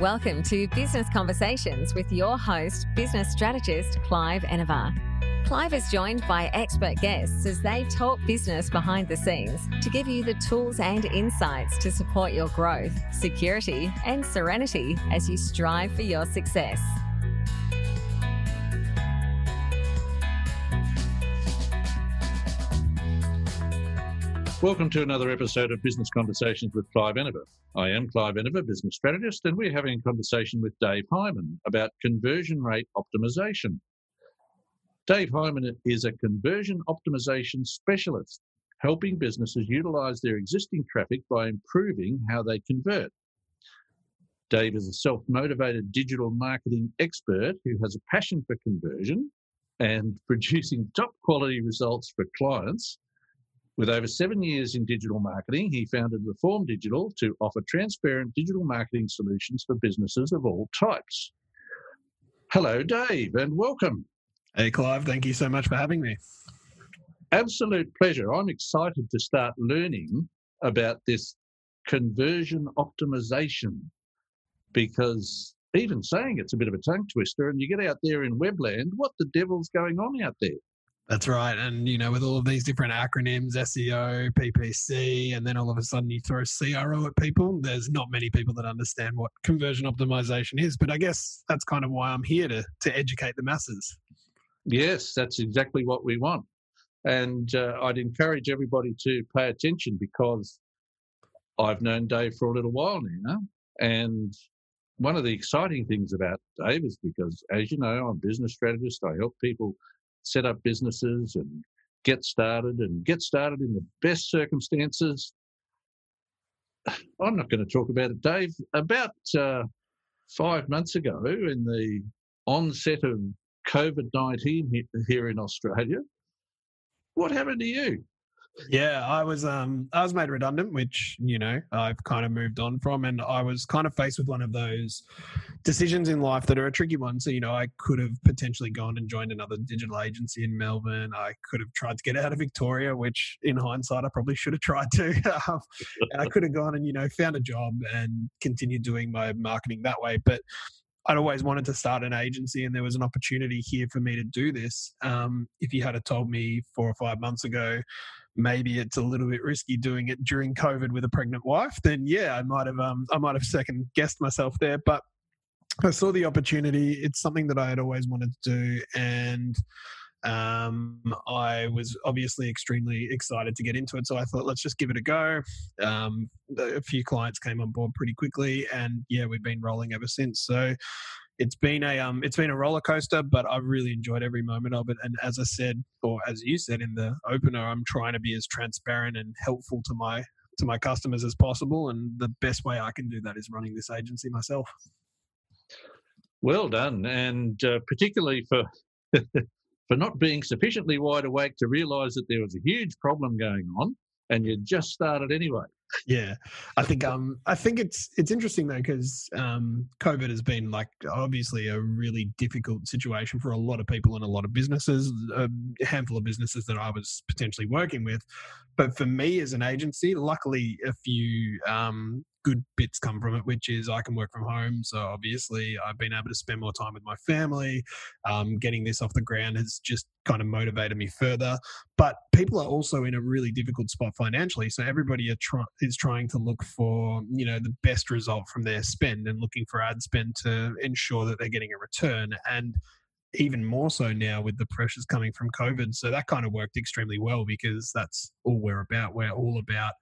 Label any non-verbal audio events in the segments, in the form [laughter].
Welcome to Business Conversations with your host, business strategist Clive Enever. Clive is joined by expert guests as they talk business behind the scenes to give you the tools and insights to support your growth, security, and serenity as you strive for your success. Welcome to another episode of Business Conversations with Clive Enever. I am Clive Enever, business strategist, and we're having a conversation with Dave Hyman about conversion rate optimization. Dave Hyman is a conversion optimization specialist, helping businesses utilize their existing traffic by improving how they convert. Dave is a self motivated digital marketing expert who has a passion for conversion and producing top quality results for clients with over seven years in digital marketing, he founded Reform Digital to offer transparent digital marketing solutions for businesses of all types. Hello, Dave, and welcome. Hey, Clive. Thank you so much for having me. Absolute pleasure. I'm excited to start learning about this conversion optimization because even saying it's a bit of a tongue twister, and you get out there in webland, what the devil's going on out there? That's right. And, you know, with all of these different acronyms, SEO, PPC, and then all of a sudden you throw CRO at people, there's not many people that understand what conversion optimization is. But I guess that's kind of why I'm here to, to educate the masses. Yes, that's exactly what we want. And uh, I'd encourage everybody to pay attention because I've known Dave for a little while now. And one of the exciting things about Dave is because, as you know, I'm a business strategist. I help people set up businesses and get started and get started in the best circumstances. I'm not going to talk about it, Dave. About uh, five months ago, in the onset of COVID 19 here in Australia, what happened to you? Yeah, I was um I was made redundant, which you know I've kind of moved on from, and I was kind of faced with one of those decisions in life that are a tricky one. So you know I could have potentially gone and joined another digital agency in Melbourne. I could have tried to get out of Victoria, which in hindsight I probably should have tried to. [laughs] Um, and I could have gone and you know found a job and continued doing my marketing that way, but I'd always wanted to start an agency, and there was an opportunity here for me to do this. Um, if you had told me four or five months ago maybe it's a little bit risky doing it during COVID with a pregnant wife, then yeah, I might have um, I might have second guessed myself there. But I saw the opportunity. It's something that I had always wanted to do, and um, I was obviously extremely excited to get into it. So I thought, let's just give it a go. Um, a few clients came on board pretty quickly, and yeah, we've been rolling ever since. So it's been a um, it's been a roller coaster, but I've really enjoyed every moment of it. And as I said, or as you said in the opener, I'm trying to be as transparent and helpful to my to my customers as possible. And the best way I can do that is running this agency myself. Well done, and uh, particularly for [laughs] for not being sufficiently wide awake to realise that there was a huge problem going on, and you just started anyway yeah. I think um i think it's it's interesting though because um covid has been like obviously a really difficult situation for a lot of people and a lot of businesses a handful of businesses that i was potentially working with. But for me as an agency luckily a few um good bits come from it, which is I can work from home. So obviously, I've been able to spend more time with my family. Um, getting this off the ground has just kind of motivated me further. But people are also in a really difficult spot financially. So everybody try- is trying to look for you know the best result from their spend and looking for ad spend to ensure that they're getting a return. And even more so now with the pressures coming from COVID. So that kind of worked extremely well because that's all we're about. We're all about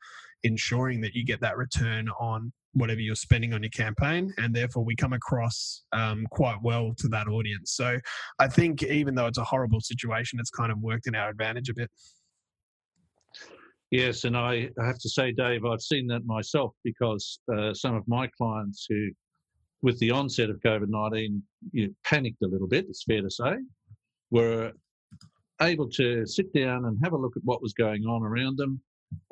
ensuring that you get that return on whatever you're spending on your campaign and therefore we come across um, quite well to that audience so i think even though it's a horrible situation it's kind of worked in our advantage a bit yes and i have to say dave i've seen that myself because uh, some of my clients who with the onset of covid-19 you know, panicked a little bit it's fair to say We were able to sit down and have a look at what was going on around them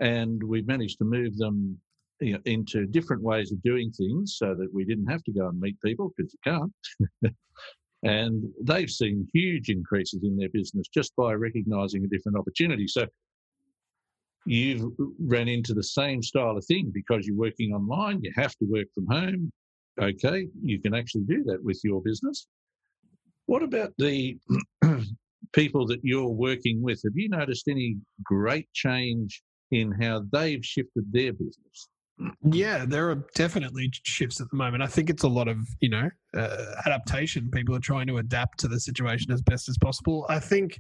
and we've managed to move them you know, into different ways of doing things so that we didn't have to go and meet people because you can't. [laughs] and they've seen huge increases in their business just by recognizing a different opportunity. So you've ran into the same style of thing because you're working online, you have to work from home. Okay, you can actually do that with your business. What about the [clears throat] people that you're working with? Have you noticed any great change in how they've shifted their business? Yeah, there are definitely shifts at the moment. I think it's a lot of you know uh, adaptation. People are trying to adapt to the situation as best as possible. I think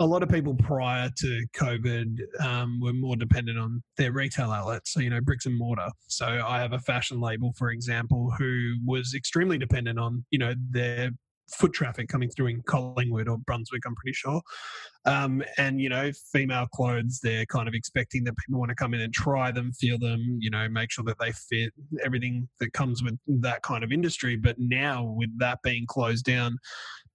a lot of people prior to COVID um, were more dependent on their retail outlets, so you know bricks and mortar. So I have a fashion label, for example, who was extremely dependent on you know their foot traffic coming through in Collingwood or Brunswick, I'm pretty sure. Um, and, you know, female clothes, they're kind of expecting that people want to come in and try them, feel them, you know, make sure that they fit, everything that comes with that kind of industry. But now, with that being closed down,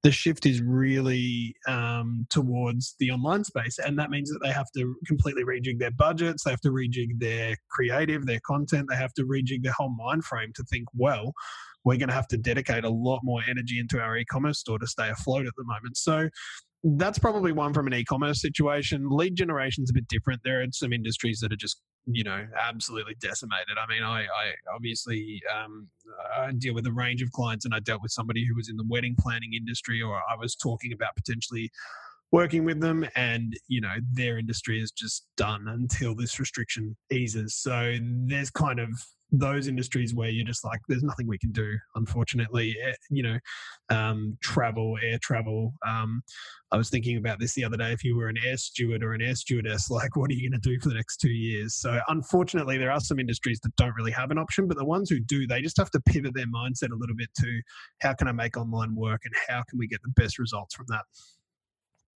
the shift is really um, towards the online space. And that means that they have to completely rejig their budgets, they have to rejig their creative, their content, they have to rejig their whole mind frame to think, well, we're going to have to dedicate a lot more energy into our e-commerce store to stay afloat at the moment. So that's probably one from an e-commerce situation. Lead generation is a bit different. There are some industries that are just you know absolutely decimated. I mean, I, I obviously um, I deal with a range of clients, and I dealt with somebody who was in the wedding planning industry, or I was talking about potentially working with them and you know their industry is just done until this restriction eases. So there's kind of those industries where you're just like there's nothing we can do unfortunately. Eh, you know um, travel air travel. Um, i was thinking about this the other day. If you were an air steward or an air stewardess [laughs] like what are you going to do for the next two years? So unfortunately there are some industries that don't really have an option but the ones who do they just have to pivot their mindset a little bit to how can i make online work and how can we get the best results from that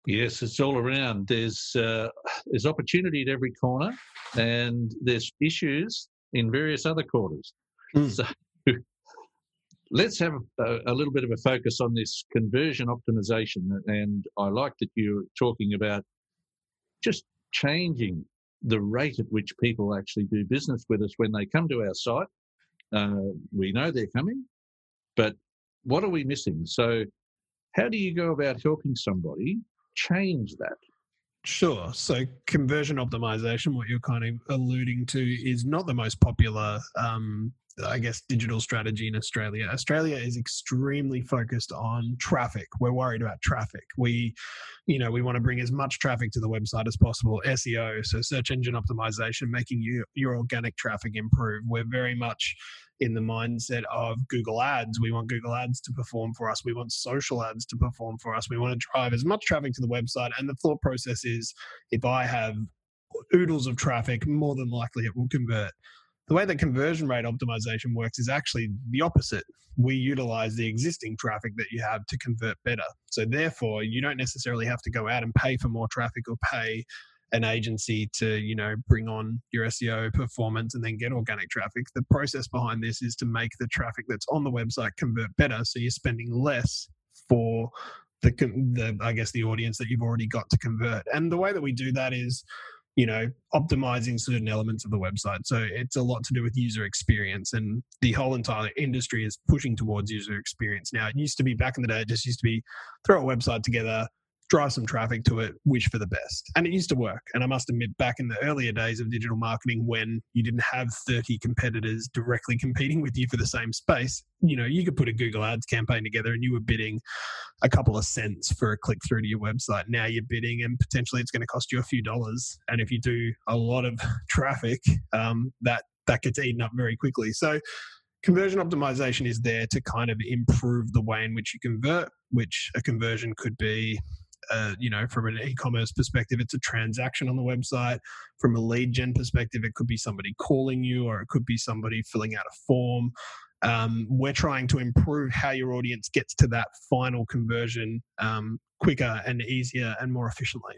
Yes, it's all around. There's uh, there's opportunity at every corner, and there's issues in various other quarters. Mm. So [laughs] let's have a, a, little bit of a focus on this conversion optimization. And I like that you're talking about just changing the rate at which people actually do business with us when they come to our site. Uh, we know they're coming, but what are we missing? So, how do you go about helping somebody change that? Sure. So conversion optimization, what you're kind of alluding to, is not the most popular, um, I guess, digital strategy in Australia. Australia is extremely focused on traffic. We're worried about traffic. We, you know, we want to bring as much traffic to the website as possible. SEO, so search engine optimization, making you, your organic traffic improve. We're very much in the mindset of Google Ads. We want Google Ads to perform for us. We want social ads to perform for us. We want to drive as much traffic to the website. And the thought process is if I have oodles of traffic, more than likely it will convert. The way that conversion rate optimization works is actually the opposite. We utilize the existing traffic that you have to convert better. So, therefore, you don't necessarily have to go out and pay for more traffic or pay an agency to you know bring on your SEO performance and then get organic traffic. The process behind this is to make the traffic that's on the website convert better, so you're spending less for the, the I guess the audience that you've already got to convert. And the way that we do that is you know optimizing certain elements of the website. So it's a lot to do with user experience and the whole entire industry is pushing towards user experience now. It used to be back in the day it just used to be throw a website together drive some traffic to it, wish for the best. And it used to work. And I must admit, back in the earlier days of digital marketing, when you didn't have 30 competitors directly competing with you for the same space, you know, you could put a Google Ads campaign together and you were bidding a couple of cents for a click through to your website. Now you're bidding and potentially it's going to cost you a few dollars. And if you do a lot of [laughs] traffic, um, that that gets eaten up very quickly. So conversion optimization is there to kind of improve the way in which you convert, which a conversion could be uh, you know, from an e-commerce perspective, it's a transaction on the website. From a lead gen perspective, it could be somebody calling you, or it could be somebody filling out a form. Um, we're trying to improve how your audience gets to that final conversion um, quicker and easier and more efficiently.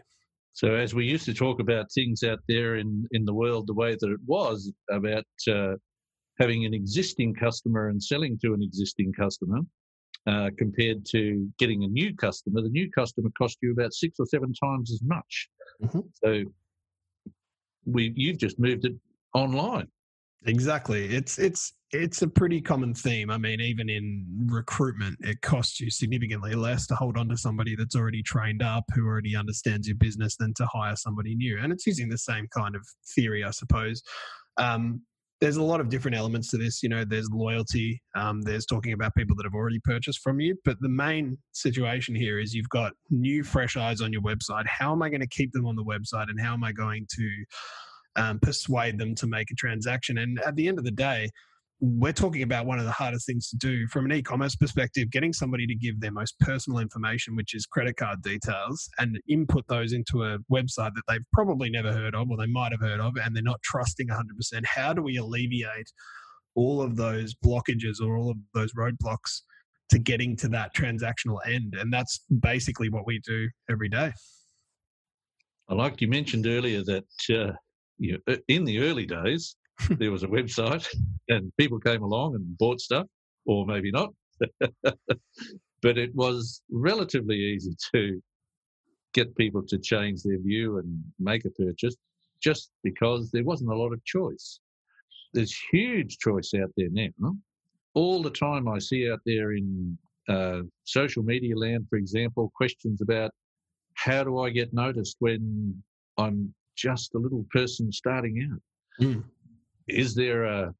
So, as we used to talk about things out there in, in the world, the way that it was about uh, having an existing customer and selling to an existing customer, uh, compared to getting a new customer. The new customer cost you about six or seven times as much. Mm-hmm. So we you've just moved it online. Exactly. It's it's it's a pretty common theme. I mean, even in recruitment, it costs you significantly less to hold on to somebody that's already trained up, who already understands your business, than to hire somebody new. And it's using the same kind of theory, I suppose. Um, there's a lot of different elements to this. You know, there's loyalty, um, there's talking about people that have already purchased from you. But the main situation here is you've got new, fresh eyes on your website. How am I going to keep them on the website and how am I going to um, persuade them to make a transaction? And at the end of the day, we're talking about one of the hardest things to do from an e-commerce perspective getting somebody to give their most personal information which is credit card details and input those into a website that they've probably never heard of or they might have heard of and they're not trusting 100% how do we alleviate all of those blockages or all of those roadblocks to getting to that transactional end? And that's basically what we do every day. I like you mentioned earlier that uh, you know, in the early days there was a website [laughs] and people came along and bought stuff, or maybe not. [laughs] but it was relatively easy to get people to change their view and make a purchase just because there wasn't a lot of choice. There's huge choice out there now. All the time I see out there in uh, social media land, for example, questions about how do I get noticed when I'm just a little person starting out? Mm is there a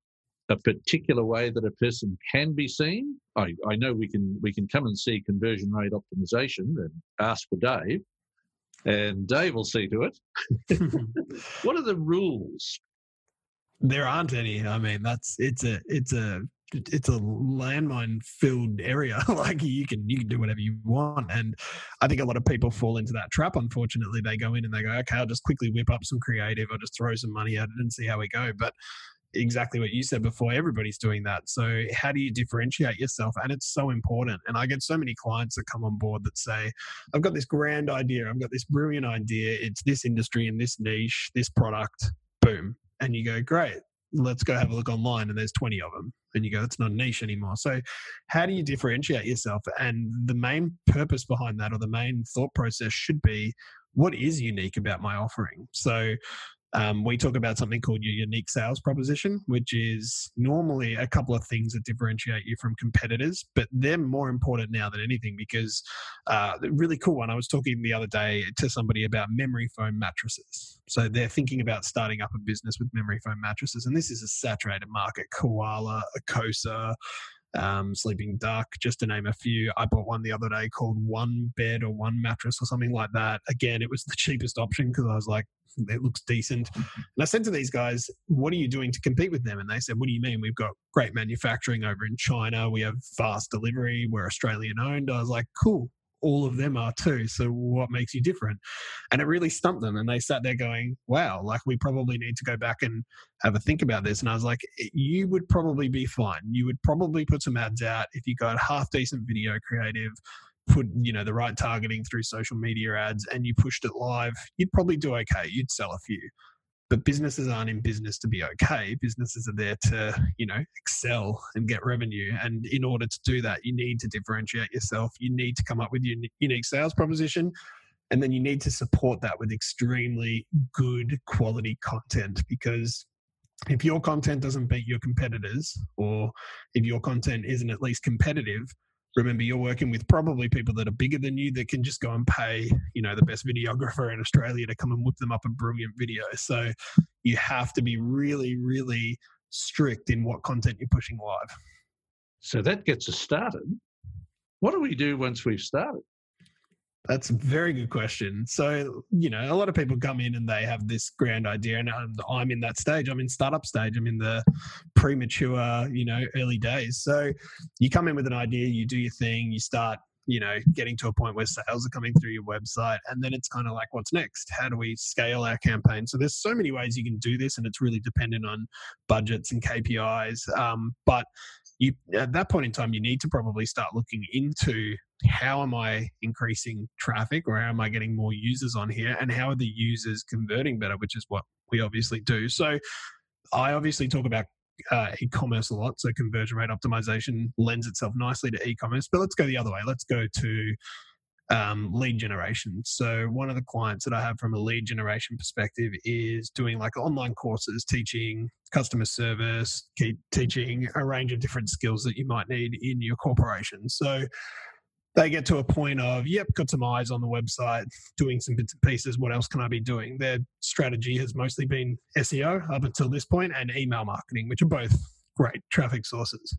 a particular way that a person can be seen? I, I know we can we can come and see conversion rate optimization and ask for Dave, and Dave will see to it. [laughs] what are the rules? There aren't any. I mean, that's it's a it's a it's a landmine filled area. [laughs] Like you can you can do whatever you want and i think a lot of people fall into that trap unfortunately. They go in and they go okay i'll just quickly whip up some creative i'll just throw some money at it and see how we go. But exactly what you said before everybody's doing that. So how do you differentiate yourself? And it's so important and i get so many clients that come on board that say i've got this grand idea i've got this brilliant idea it's this industry and this niche this product boom and you go great let's go have a look online and there's 20 of them and you go it's not a niche anymore. So how do you differentiate yourself? And the main purpose behind that or the main thought process should be what is unique about my offering? So um, we talk about something called your unique sales proposition, which is normally a couple of things that differentiate you from competitors, but they're more important now than anything because uh, really cool one. I was talking the other day to somebody about memory foam mattresses. So they're thinking about starting up a business with memory foam mattresses, and this is a saturated market. Koala, Ecosa, um, Sleeping Duck, just to name a few. I bought one the other day called One Bed or One Mattress or something like that. Again, it was the [laughs] cheapest option because I was like, it looks decent. And I said to these guys, what are you doing to compete with them? And they said, what do you mean? We've got great manufacturing over in China. We have fast delivery. We're Australian owned. I was like, cool all of them are too. So what makes you different? And it really stumped them. And they sat there going, wow, like we probably need to go back and have a think about this. And I was like, you would probably be fine. You would probably put some ads out if you got half decent video creative, put, you know, the right targeting through social media ads and you pushed it live, you'd probably do okay. You'd sell a few but businesses aren't in business to be okay. Businesses are there to you know excel and get revenue. And in order to do that you need to differentiate yourself. You need to come up with your unique sales proposition. And then you need to support that with extremely good quality content because if your content doesn't beat your competitors or if your content isn't at least competitive remember you're working with probably people that are bigger than you that can just go and pay you know the best videographer in australia to come and whip them up a brilliant video. So you have to be really really strict in what content you're pushing live. So that gets us started. What do we do once we've started that's a very good question. So, you know, a lot of people come in and they have this grand idea, and I'm in that stage. I'm in startup stage. I'm in the premature, you know, early days. So, you come in with an idea, you do your thing, you start, you know, getting to a point where sales are coming through your website, and then it's kind of like, what's next? How do we scale our campaign? So, there's so many ways you can do this, and it's really dependent on budgets and KPIs. Um, but you at that point in time you need to probably start looking into how am i increasing traffic or how am i getting more users on here and how are the users converting better which is what we obviously do. So i obviously talk about uh, e-commerce a lot so conversion rate optimization lends itself nicely to e-commerce but let's go the other way. Let's go to um, lead generation. So one of the clients that I have from a lead generation perspective is doing like online courses, teaching customer service, teaching a range of different skills that you might need in your corporation. So they get to a point of, yep, got some eyes on the website, doing some bits and pieces. What else can I be doing? Their strategy has mostly been SEO up until this point and email marketing, which are both great traffic sources.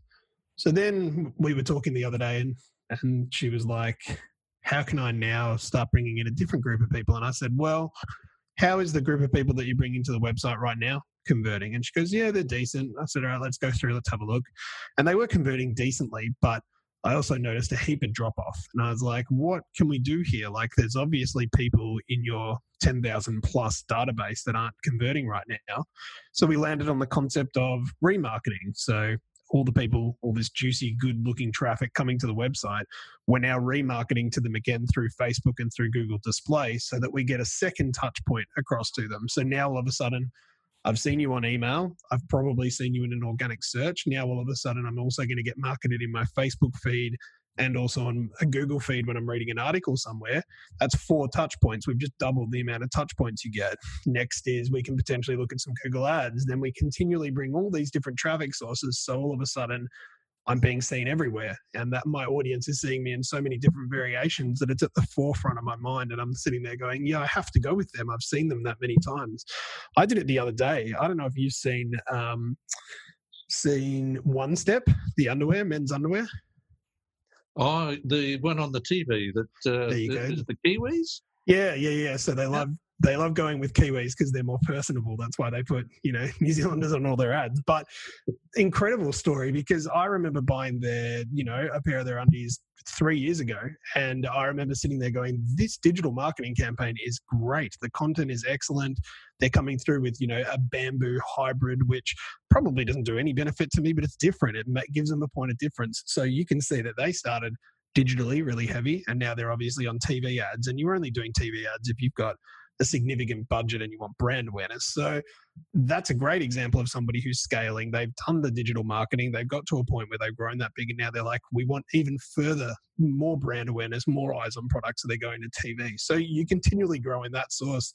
So then we were talking the other day, and, and she was like, How can I now start bringing in a different group of people? And I said, Well, how is the group of people that you bring into the website right now converting? And she goes, Yeah, they're decent. I said, All right, let's go through, let's have a look. And they were converting decently, but I also noticed a heap of drop off. And I was like, what can we do here? Like, there's obviously people in your 10,000 plus database that aren't converting right now. So we landed on the concept of remarketing. So all the people, all this juicy, good looking traffic coming to the website, we're now remarketing to them again through Facebook and through Google Display so that we get a second touch point across to them. So now all of a sudden, I've seen you on email. I've probably seen you in an organic search. Now, all of a sudden, I'm also going to get marketed in my Facebook feed and also on a Google feed when I'm reading an article somewhere. That's four touch points. We've just doubled the amount of touch points you get. Next is we can potentially look at some Google ads. Then we continually bring all these different traffic sources. So all of a sudden, I'm being seen everywhere, and that my audience is seeing me in so many different variations that it's at the forefront of my mind. And I'm sitting there going, "Yeah, I have to go with them. I've seen them that many times." I did it the other day. I don't know if you've seen um, seen One Step, the underwear, men's underwear. Oh, the one on the TV that uh, There you go. the Kiwis. Yeah, yeah, yeah. So they love they love going with Kiwis because they're more personable. That's why they put you know [laughs] New Zealanders on all their ads. But incredible story because I remember buying their you know a pair of their undies three years ago, and I remember sitting there going, "This digital marketing campaign is great. The content is excellent. They're coming through with you know a bamboo hybrid, which probably doesn't do any benefit to me, but it's different. It gives them a point of difference. So you can see that they started." digitally really heavy and now they're obviously on TV ads and you're only doing TV ads if you've got a significant budget and you want brand awareness. So that's a great example of somebody who's scaling. They've done the digital marketing, they've got to a point where they've grown that big, and now they're like, we want even further, more brand awareness, more eyes on products, so they're going to TV. So you continually grow in that source,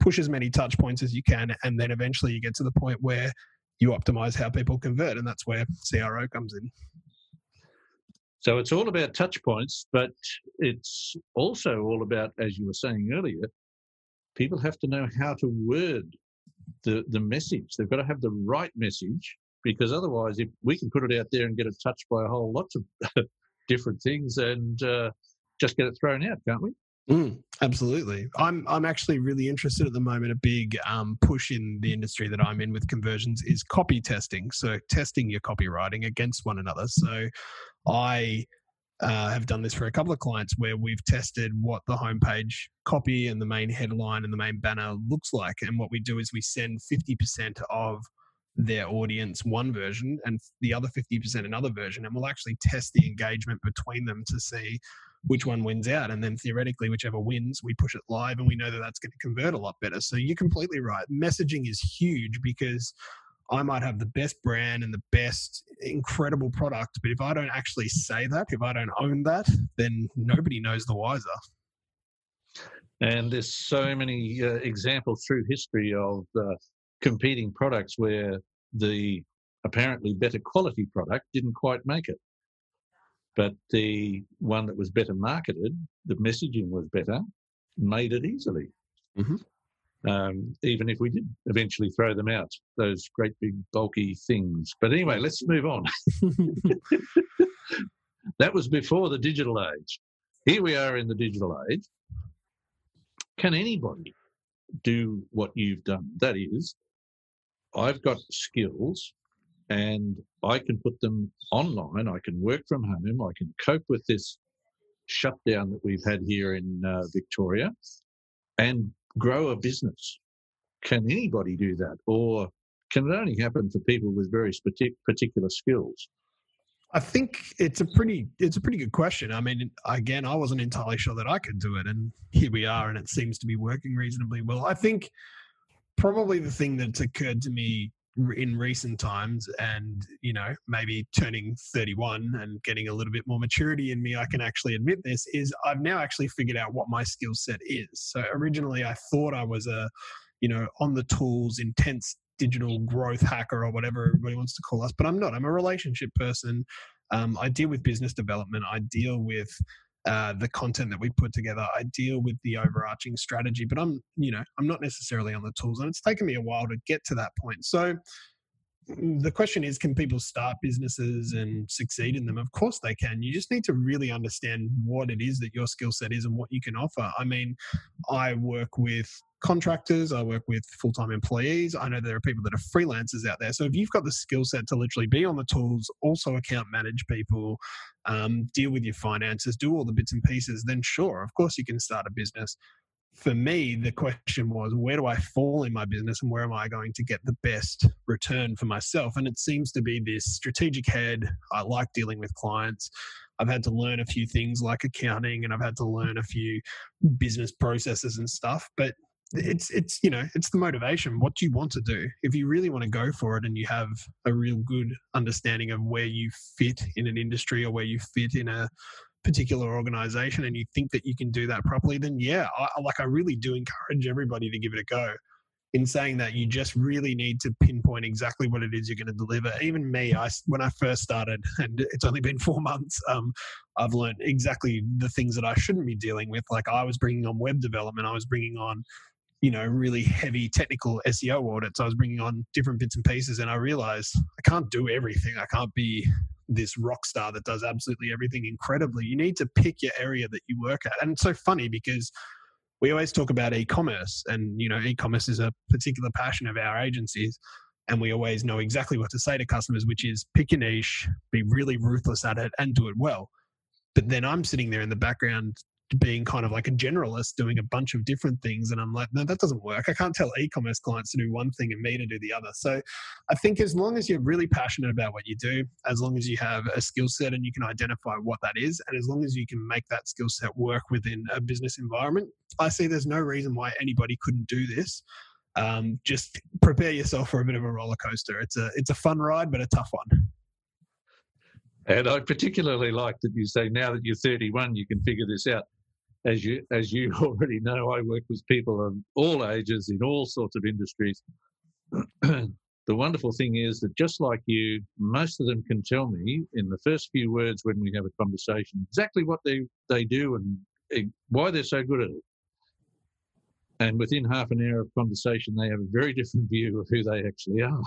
push as many touch points as you can, and then eventually you get to the point where you optimize how people convert, and that's where CRO comes in. So it's all about touch points, but it's also all about, as you were saying earlier, people have to know how to word the, the message. They've got to have the right message because otherwise, if we can put it out there and get it touched by a whole lot of [laughs] different things and uh, just get it thrown out, can't we? Mm, absolutely. I'm I'm actually really interested at the moment. A big um, push in the industry that I'm in with conversions is copy testing. So testing your copywriting against one another. So I uh, have done this for a couple of clients where we've tested what the homepage copy and the main headline and the main banner looks like. And what we do is we send 50% of their audience one version and the other 50% another version. And we'll actually test the engagement between them to see which one wins out. And then theoretically, whichever wins, we push it live and we know that that's going to convert a lot better. So you're completely right. Messaging is huge because I might have the best brand and the best incredible product, but if I don't actually say that, if I don't own that, then nobody knows the wiser. And there's so many uh, examples through history of uh, competing products where the apparently better quality product didn't quite make it. But the one that was better marketed, the messaging was better, made it easily. Mhm. Um, even if we did eventually throw them out, those great big bulky things. But anyway, let's move on. [laughs] [laughs] that was before the digital age. Here we are in the digital age. Can anybody do what you've done? That is, I've got skills and I can put them online. I can work from home. I can cope with this shutdown that we've had here in uh, Victoria and grow a business. Can anybody do that? Or can it only happen for people with very particular skills? I think it's a pretty it's a pretty good question. I mean, again, I wasn't entirely sure that I could do it, and here we are, and it seems to be working reasonably well. I think probably the thing that's occurred to me in recent times, and you know, maybe turning 31 and getting a little bit more maturity in me, I can actually admit this is I've now actually figured out what my skill set is. So originally, I thought I was a you know on the tools intense digital growth hacker or whatever everybody wants to call us but i'm not. I'm a relationship person. Um, i deal with business development. I deal with uh, the content that we put together. I deal with the overarching strategy, but I'm, you know, I'm not necessarily on the tools, and it's taken me a while to get to that point. So the question is can people start businesses and succeed in them? Of course they can. You just need to really understand what it is that your skill set is and what you can offer. I mean i work with contractors i work with full-time employees. I know there are people that are freelancers out there. So if you've got the skill set to literally be on the tools also account manage people um, deal with your finances do all the bits and pieces then sure of course you can start a business for me, the question was, where do I fall in my business and where am I going to get the best return for myself? And it seems to be this strategic head. I like dealing with clients. I've had to learn a few things like accounting and I've had to learn a few business processes and stuff. But mm-hmm. it's it's you know it's the motivation what do you want to do if you really want to go for it and you have a real good understanding of where you fit in an industry or where you fit in a particular organization and you think that you can do that properly, then yeah, I, like I really do encourage everybody to give it a go. In saying that, you just really need to pinpoint exactly what it is you're going to deliver. Even me, I when I first started, [laughs] and it's only been four months, um, I've learned exactly the things that I shouldn't be dealing with. Like I was bringing on web development, I was bringing on you know really heavy technical SEO audits. I was bringing on different bits and pieces, and I realized I can't do everything. I can't be this rock star that does absolutely everything incredibly. You need to pick your area that you work at. And it's so funny because we always talk about e-commerce and you know e-commerce is a particular passion of our agencies and we always know exactly what to say to customers which is pick your niche be really ruthless at it and do it well but then i'm sitting there in the background being kind of like a generalist doing a bunch of different things and i'm like no that doesn't work. I can't tell e-commerce clients to do one thing and me to do the other. So i think as long as you're really passionate about what you do as long as you have a skill set and you can identify what that is and as long as you can make that skill set work within a business environment i see there's no reason why anybody couldn't do this. Um, just prepare yourself for a bit of a roller coaster. It's a it's a fun ride but a tough one. And I particularly like that you say now that you're 31, you can figure this out as you as you [laughs] already know, I work with people of all ages in all sorts of industries. [clears throat] the wonderful thing is that just like you, most of them can tell me in the first few words when we have a conversation exactly what they, they do and eh, why they're so good at it. And within half an hour of conversation, they have a very different view of who they actually are.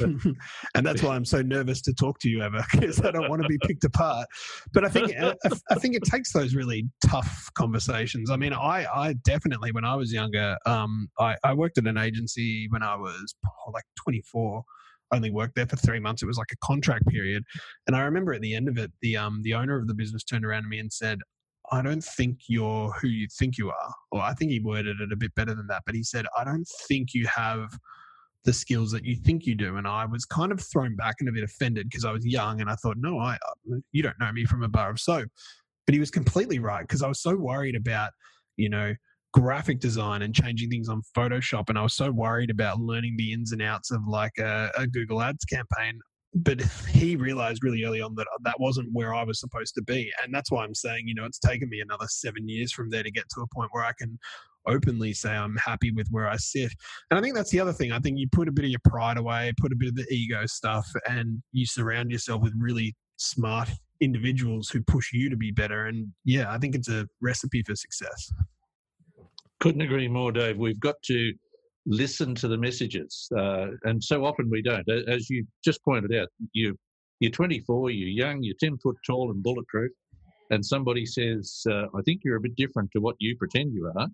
[laughs] [laughs] and that's why I'm so nervous to talk to you, ever because [laughs] I don't want to be picked apart. But I think I think it takes those really tough conversations. I mean, I I definitely when I was younger, um, I, I worked at an agency when I was oh, like 24 only worked there for three months. It was like a contract period, and I remember at the end of it, the um the owner of the business turned around to me and said, I don't think you're who you think you are. Or I think he worded it a bit better than that, but he said, I don't think you have the skills that you think you do. And I was kind of thrown back and a bit offended because I was young and I thought, no, I, uh, you don't know me from a bar of soap. But he was completely right because I was so worried about, you know, graphic design and changing things on Photoshop. And I was so worried about learning the ins and outs of like a, a Google Ads campaign but [laughs] he realized really early on that that wasn't where I was supposed to be. And that's why I'm saying, you know, it's taken me another seven years from there to get to a point where I can openly say I'm happy with where I sit. And I think that's the other thing. I think you put a bit of your pride away, put a bit of the ego stuff, and you surround yourself with really smart individuals who push you to be better. And yeah, I think it's a recipe for success. Couldn't agree more, Dave. We've got to listen to the messages. Uh, and so often we don't. As you just pointed out, you, you're 24, you're young, you're 10 foot tall and bulletproof, and somebody says, uh, I think you're a bit different to what you pretend you are.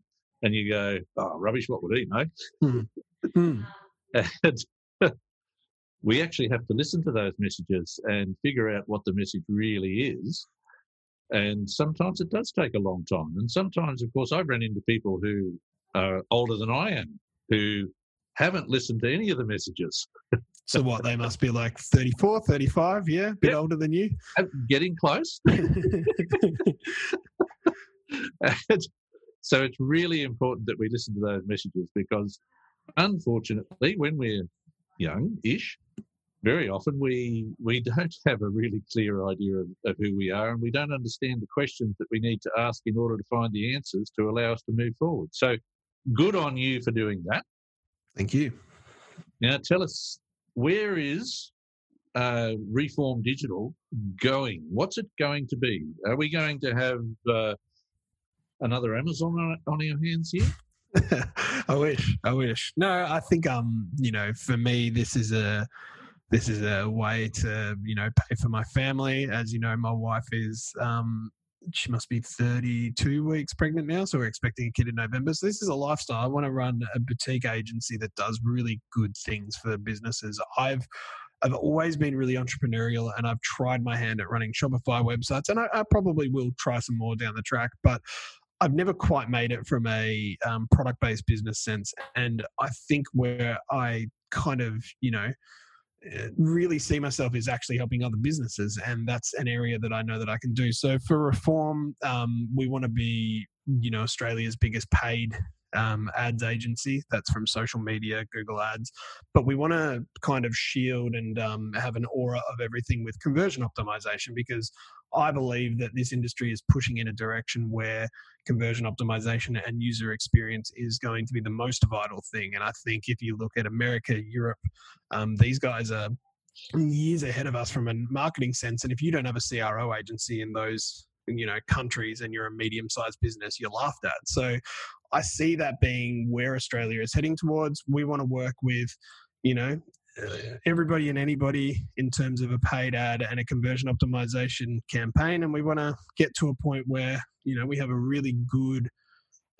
And you go, oh, rubbish, what would he know? Mm. [laughs] and [laughs] we actually have to listen to those messages and figure out what the message really is. And sometimes it does take a long time. And sometimes, of course, I've run into people who are older than I am who haven't listened to any of the messages. [laughs] so what? They must be like 34, 35, yeah, a bit yep. older than you. Uh, getting close. [laughs] so it's really important that we listen to those messages because unfortunately, when we're young-ish, very often we we don't have a really clear idea of, of, who we are and we don't understand the questions that we need to ask in order to find the answers to allow us to move forward. So good on you for doing that. Thank you. Now, tell us where is uh, Reform Digital going? What's it going to be? Are we going to have uh, another Amazon on, on our hands here? [laughs] I wish. I wish. No, I think um, you know, for me, this is a this is a way to you know pay for my family. As you know, my wife is um, she must be 32 weeks pregnant now, so we're expecting a kid in November. So this is a lifestyle. I want to run a boutique agency that does really good things for businesses. I've I've always been really entrepreneurial and I've tried my hand at running Shopify websites and I, I probably will try some more down the track, but I've never quite made it from a um, product based business sense. And I think where I kind of, you know, really see myself is actually helping other businesses and that's an area that i know that i can do. So for reform um, we want to be you know australia's biggest paid um, ads agency that's from social media, Google Ads. But we want to kind of shield and um, have an aura of everything with conversion optimization because I believe that this industry is pushing in a direction where conversion optimization and user experience is going to be the most vital thing. And I think if you look at America, Europe, um, these guys are years ahead of us from a marketing sense. And if you don't have a CRO agency in those you know countries and you're a medium sized business you're laughed at so i see that being where australia is heading towards. We want to work with you know uh, everybody and anybody in terms of a paid ad and a conversion optimization campaign and we want to get to a point where you know we have a really good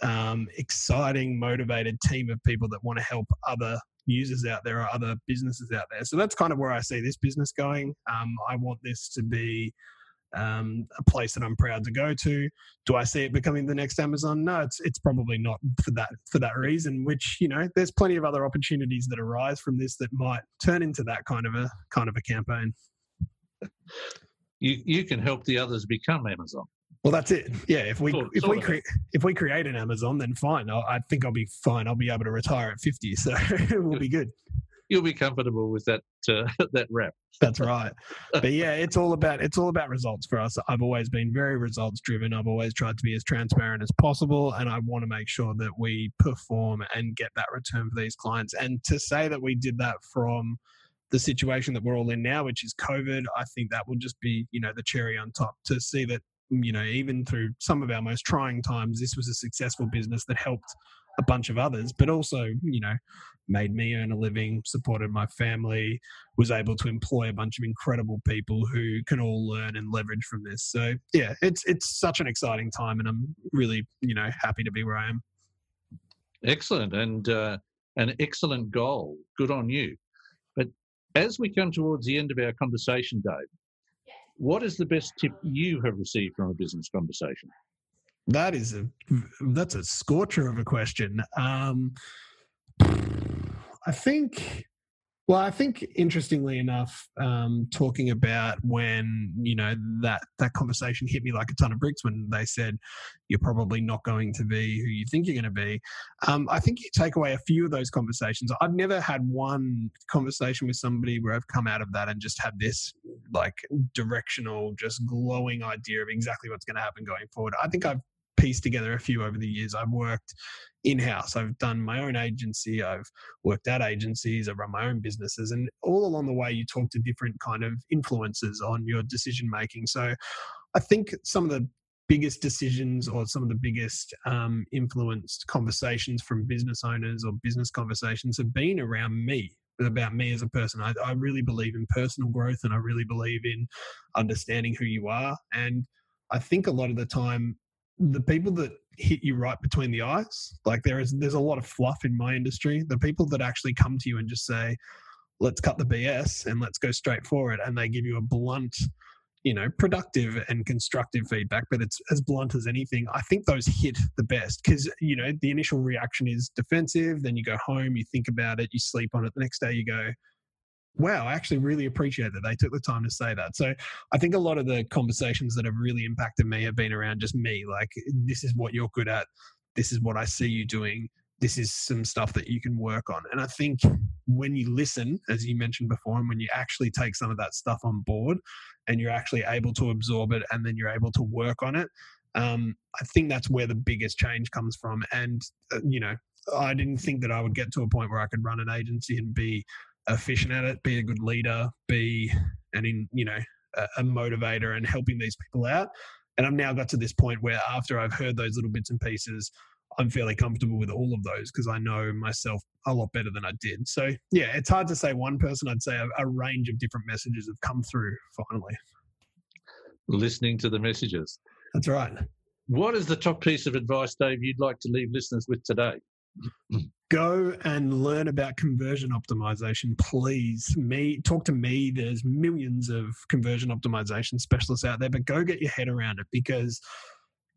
um, exciting motivated team of people that want to help other users out there or other businesses out there. So that's kind of where i see this business going. Um, i want this to be um, a place that I'm proud to go to. Do I see it becoming the next Amazon? No, it's it's probably not for that for that reason. Which you know, there's plenty of other opportunities that arise from this that might turn into that kind of a kind of a campaign. You you can help the others become Amazon. Well, that's it. Yeah, if we if we create if we create an Amazon, then fine. I, I think I'll be fine. I'll be able to retire at fifty, so [laughs] we'll be good you'll be comfortable with that uh, [laughs] that rep. That's right. [laughs] But yeah, it's all about it's all about results for us. I've always been very results driven. I've always tried to be as transparent as possible, and I want to make sure that we perform and get that return for these clients. And to say that we did that from the situation that we're all in now, which is COVID, I think that will just be you know the cherry on top. To see that you know even through some of our most trying times, this was a successful business that helped a bunch of others, but also, you know, made me earn a living, supported my family, was able to employ a bunch of incredible people who can all learn and leverage from this. So yeah, it's it's such an exciting time, and I'm really you know happy to be where I am. Excellent, and uh, an excellent goal. Good on you. But as we come towards the end of our conversation, Dave, what is the best tip you have received from a business conversation? That is a that's a scorcher of a question. Um, I think well, I think interestingly enough, um, talking about when you know that that conversation hit me like a ton of bricks when they said you're probably not going to be who you think you're going to be. Um, I think you take away a few of those conversations. I've never had one conversation with somebody where I've come out of that and just had this like directional, just glowing idea of exactly what's going to happen going forward. I think I've pieced together a few over the years. I've worked in house. I've done my own agency. I've worked at agencies. I've run my own businesses, and all along the way, you talk to different kind of influences on your decision making. So, I think some of the biggest decisions or some of the biggest um, influenced conversations from business owners or business conversations have been around me about me as a person. I, I really believe in personal growth and I really believe in understanding who you are. And I think a lot of the time the people that hit you right between the eyes, like there is there's a lot of fluff in my industry. The people that actually come to you and just say, "Let's cut the BS and let's go straight forward," and they give you a blunt, you know, productive and constructive feedback, but it's as blunt as anything. I think those hit the best because you know the initial reaction is defensive. Then you go home, you think about it, you sleep on it. The next day, you go, wow, I actually really appreciate that they took the time to say that. So I think a lot of the conversations that have really impacted me have been around just me. Like, this is what you're good at. This is what I see you doing. This is some stuff that you can work on. And I think when you listen, as you mentioned before, and when you actually take some of that stuff on board and you're actually able to absorb it and then you're able to work on it, um, I think that's where the biggest change comes from. And, uh, you know, I didn't think that I would get to a point where I could run an agency and be efficient at it, be a good leader, be an in you know a, a motivator and helping these people out. And I've now got to this point where after I've heard those little bits and pieces, I'm fairly comfortable with all of those because I know myself a lot better than I did. So yeah, it's hard to say one person. I'd say a, a range of different messages have come through finally. Listening to the messages. That's right. What is the top piece of advice, Dave, you'd like to leave listeners with today? [clears throat] Go and learn about conversion optimization, please. Me talk to me. There's millions of conversion optimization specialists out there, but go get your head around it because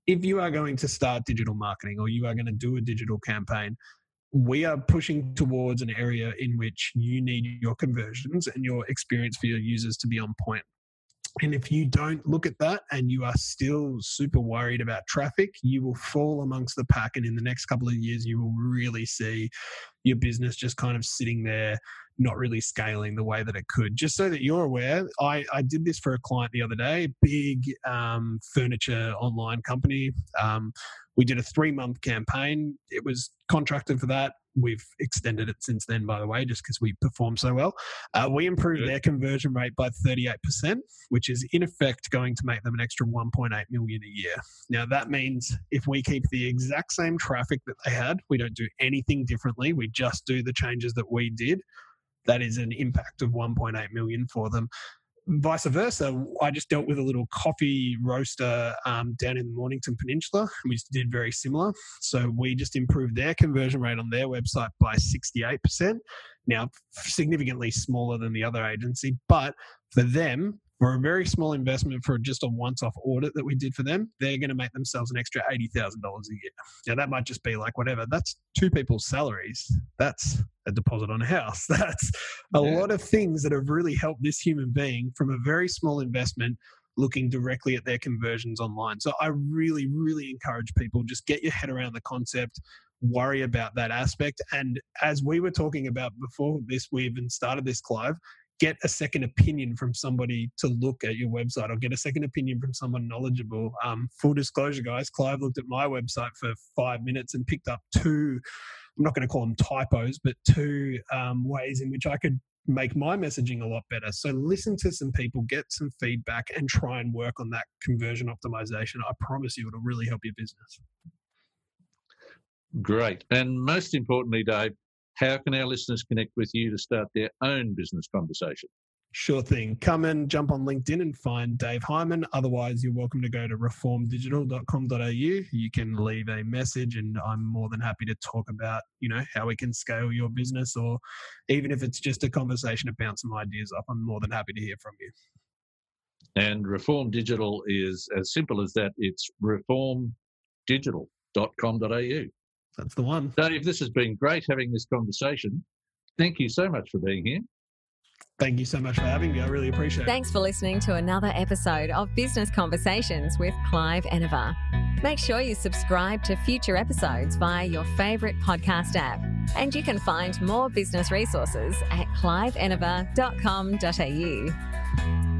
if you are going to start digital marketing or you are going to do a digital campaign, we are pushing towards an area in which you need your conversions and your experience for your users to be on point. And if you don't look at that and you are still super worried about traffic, you will fall amongst the pack. And in the next couple of years, you will really see your business just kind of sitting there, not really scaling the way that it could. Just so that you're aware, I, I did this for a client the other day, big um, furniture online company. Um, we did a three month campaign. It was contracted for that. We've extended it since then, by the way, just because we perform so well. Uh, we improved their conversion rate by 38%, which is in effect going to make them an extra 1.8 million a year. Now, that means if we keep the exact same traffic that they had, we don't do anything differently, we just do the changes that we did. That is an impact of 1.8 million for them vice versa, I just dealt with a little coffee roaster um, down in the Mornington Peninsula. We just did very similar. So we just improved their conversion rate on their website by 68%. Now, significantly smaller than the other agency, but for them, for a very small investment for just a once off audit that we did for them, they're going to make themselves an extra $80,000 a year. Now, that might just be like whatever, that's two people's salaries. That's a deposit on a house. [laughs] That's a yeah. lot of things that have really helped this human being from a very small investment looking directly at their conversions online. So I really, really encourage people just get your head around the concept, worry about that aspect. And as we were talking about before this, we even started this, Clive, get a second opinion from somebody to look at your website or get a second opinion from someone knowledgeable. Um, full disclosure, guys, Clive looked at my website for five minutes and picked up two, I'm not going to call them typos, but two um, ways in which I could make my messaging a lot better. So listen to some people, get some feedback, and try and work on that conversion optimization. I promise you, it'll really help your business. Great. And most importantly, Dave, how can our listeners connect with you to start their own business conversation? Sure thing. Come and jump on LinkedIn and find Dave Hyman. Otherwise, you're welcome to go to reformdigital.com.au. You can leave a message, and I'm more than happy to talk about, you know, how we can scale your business, or even if it's just a conversation to bounce some ideas off. I'm more than happy to hear from you. And Reform Digital is as simple as that. It's reformdigital.com.au. That's the one. Dave, this has been great having this conversation. Thank you so much for being here. Thank you so much for having me. I really appreciate it. Thanks for listening to another episode of Business Conversations with Clive Enever. Make sure you subscribe to future episodes via your favourite podcast app. And you can find more business resources at cliveenever.com.au.